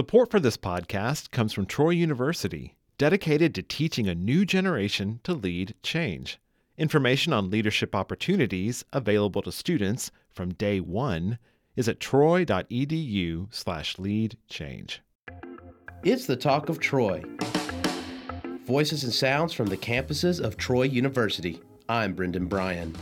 Support for this podcast comes from Troy University, dedicated to teaching a new generation to lead change. Information on leadership opportunities available to students from day one is at troy.edu slash lead change. It's the Talk of Troy. Voices and sounds from the campuses of Troy University. I'm Brendan Bryan.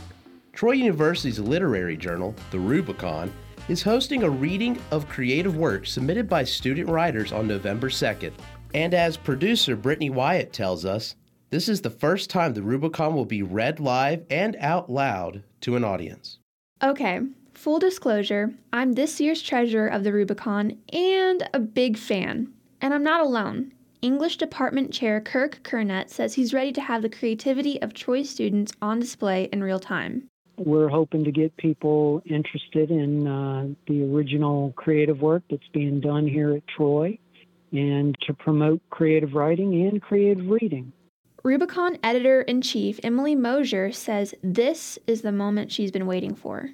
Troy University's literary journal, The Rubicon, is hosting a reading of creative work submitted by student writers on November 2nd. And as producer Brittany Wyatt tells us, this is the first time the Rubicon will be read live and out loud to an audience. Okay, full disclosure, I'm this year's treasurer of the Rubicon and a big fan. And I'm not alone. English Department Chair Kirk Kernett says he's ready to have the creativity of Troy students on display in real time we're hoping to get people interested in uh, the original creative work that's being done here at Troy and to promote creative writing and creative reading. Rubicon editor in chief Emily Mosier says this is the moment she's been waiting for.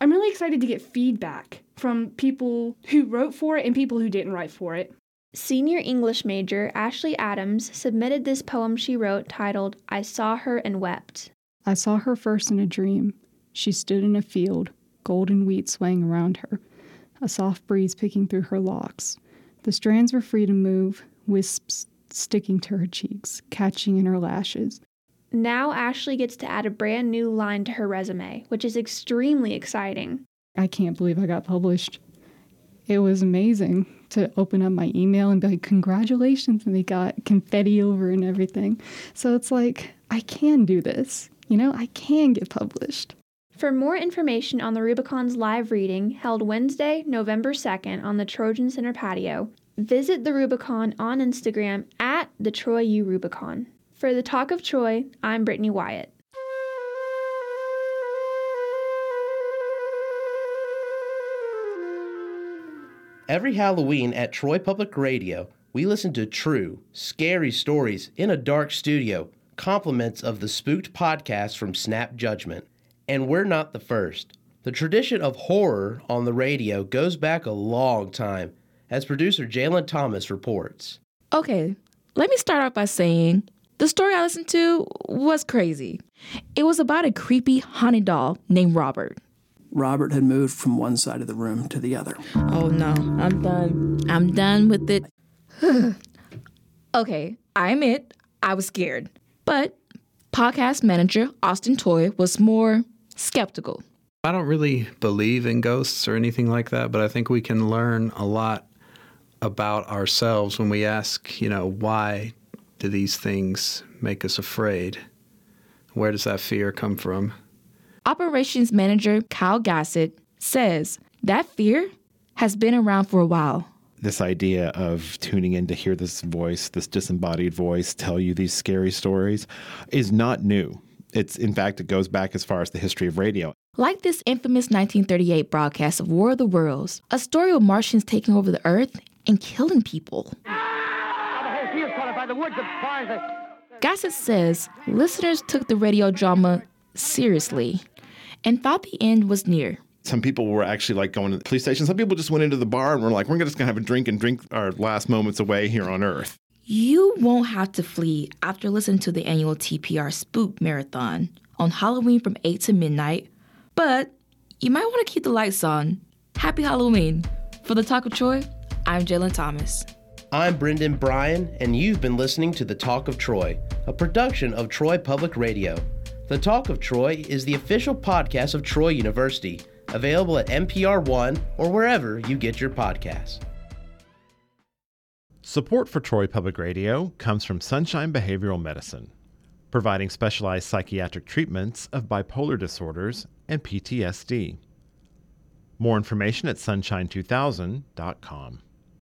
I'm really excited to get feedback from people who wrote for it and people who didn't write for it. Senior English major Ashley Adams submitted this poem she wrote titled I Saw Her and Wept. I saw her first in a dream. She stood in a field, golden wheat swaying around her, a soft breeze picking through her locks. The strands were free to move, wisps sticking to her cheeks, catching in her lashes. Now Ashley gets to add a brand new line to her resume, which is extremely exciting. I can't believe I got published. It was amazing to open up my email and be like, congratulations, and they got confetti over and everything. So it's like, I can do this. You know, I can get published. For more information on the Rubicon's live reading held Wednesday, November 2nd on the Trojan Center patio, visit the Rubicon on Instagram at the Troy U Rubicon. For the Talk of Troy, I'm Brittany Wyatt. Every Halloween at Troy Public Radio, we listen to true, scary stories in a dark studio, compliments of the Spooked podcast from Snap Judgment. And we're not the first. The tradition of horror on the radio goes back a long time, as producer Jalen Thomas reports. Okay, let me start off by saying the story I listened to was crazy. It was about a creepy haunted doll named Robert. Robert had moved from one side of the room to the other. Oh no, I'm done. I'm done with it. okay, I admit I was scared. But podcast manager Austin Toy was more skeptical. I don't really believe in ghosts or anything like that, but I think we can learn a lot about ourselves when we ask, you know, why do these things make us afraid? Where does that fear come from? Operations manager Kyle Gassett says that fear has been around for a while. This idea of tuning in to hear this voice, this disembodied voice, tell you these scary stories is not new. It's in fact it goes back as far as the history of radio. Like this infamous 1938 broadcast of War of the Worlds, a story of Martians taking over the Earth and killing people. Gassett says listeners took the radio drama seriously and thought the end was near. Some people were actually like going to the police station. Some people just went into the bar and were like, we're just going to have a drink and drink our last moments away here on Earth. You won't have to flee after listening to the annual TPR Spook Marathon on Halloween from 8 to midnight, but you might want to keep the lights on. Happy Halloween. For the Talk of Troy, I'm Jalen Thomas. I'm Brendan Bryan, and you've been listening to The Talk of Troy, a production of Troy Public Radio. The Talk of Troy is the official podcast of Troy University, available at NPR One or wherever you get your podcasts. Support for Troy Public Radio comes from Sunshine Behavioral Medicine, providing specialized psychiatric treatments of bipolar disorders and PTSD. More information at sunshine2000.com.